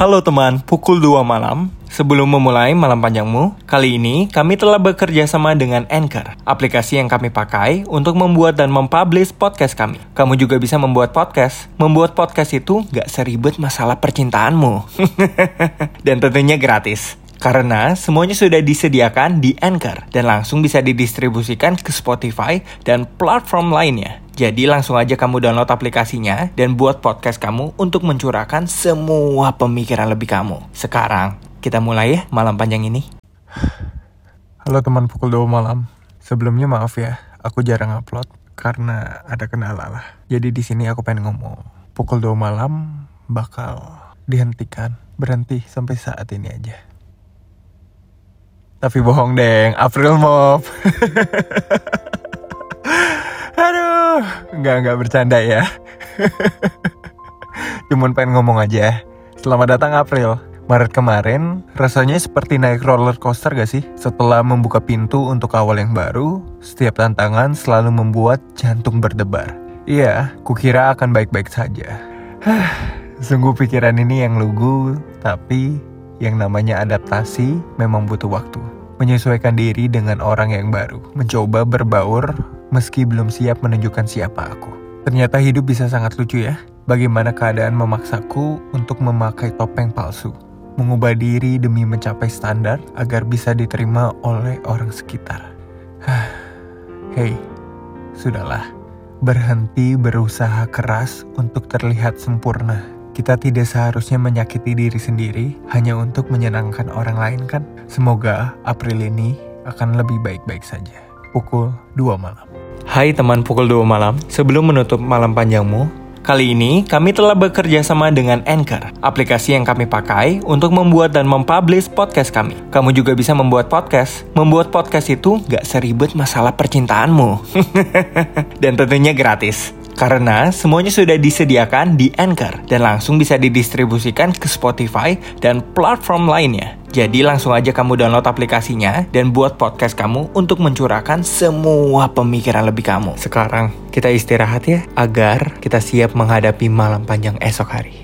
Halo teman, pukul 2 malam. Sebelum memulai malam panjangmu, kali ini kami telah bekerja sama dengan Anchor, aplikasi yang kami pakai untuk membuat dan mempublish podcast kami. Kamu juga bisa membuat podcast. Membuat podcast itu gak seribet masalah percintaanmu. dan tentunya gratis. Karena semuanya sudah disediakan di Anchor dan langsung bisa didistribusikan ke Spotify dan platform lainnya. Jadi langsung aja kamu download aplikasinya dan buat podcast kamu untuk mencurahkan semua pemikiran lebih kamu. Sekarang kita mulai ya malam panjang ini. Halo teman pukul 2 malam. Sebelumnya maaf ya, aku jarang upload karena ada kendala lah. Jadi di sini aku pengen ngomong. Pukul 2 malam bakal dihentikan, berhenti sampai saat ini aja. Tapi bohong deng, April Mop. Aduh, nggak nggak bercanda ya. Cuman pengen ngomong aja. Selamat datang April. Maret kemarin, rasanya seperti naik roller coaster gak sih? Setelah membuka pintu untuk awal yang baru, setiap tantangan selalu membuat jantung berdebar. Iya, kukira akan baik-baik saja. Sungguh pikiran ini yang lugu, tapi yang namanya adaptasi memang butuh waktu. Menyesuaikan diri dengan orang yang baru. Mencoba berbaur meski belum siap menunjukkan siapa aku. Ternyata hidup bisa sangat lucu ya. Bagaimana keadaan memaksaku untuk memakai topeng palsu. Mengubah diri demi mencapai standar agar bisa diterima oleh orang sekitar. Hei, sudahlah. Berhenti berusaha keras untuk terlihat sempurna kita tidak seharusnya menyakiti diri sendiri hanya untuk menyenangkan orang lain kan? Semoga April ini akan lebih baik-baik saja. Pukul 2 malam. Hai teman pukul 2 malam, sebelum menutup malam panjangmu, Kali ini kami telah bekerja sama dengan Anchor, aplikasi yang kami pakai untuk membuat dan mempublish podcast kami. Kamu juga bisa membuat podcast. Membuat podcast itu gak seribet masalah percintaanmu. dan tentunya gratis. Karena semuanya sudah disediakan di Anchor dan langsung bisa didistribusikan ke Spotify dan platform lainnya. Jadi langsung aja kamu download aplikasinya dan buat podcast kamu untuk mencurahkan semua pemikiran lebih kamu. Sekarang kita istirahat ya agar kita siap menghadapi malam panjang esok hari.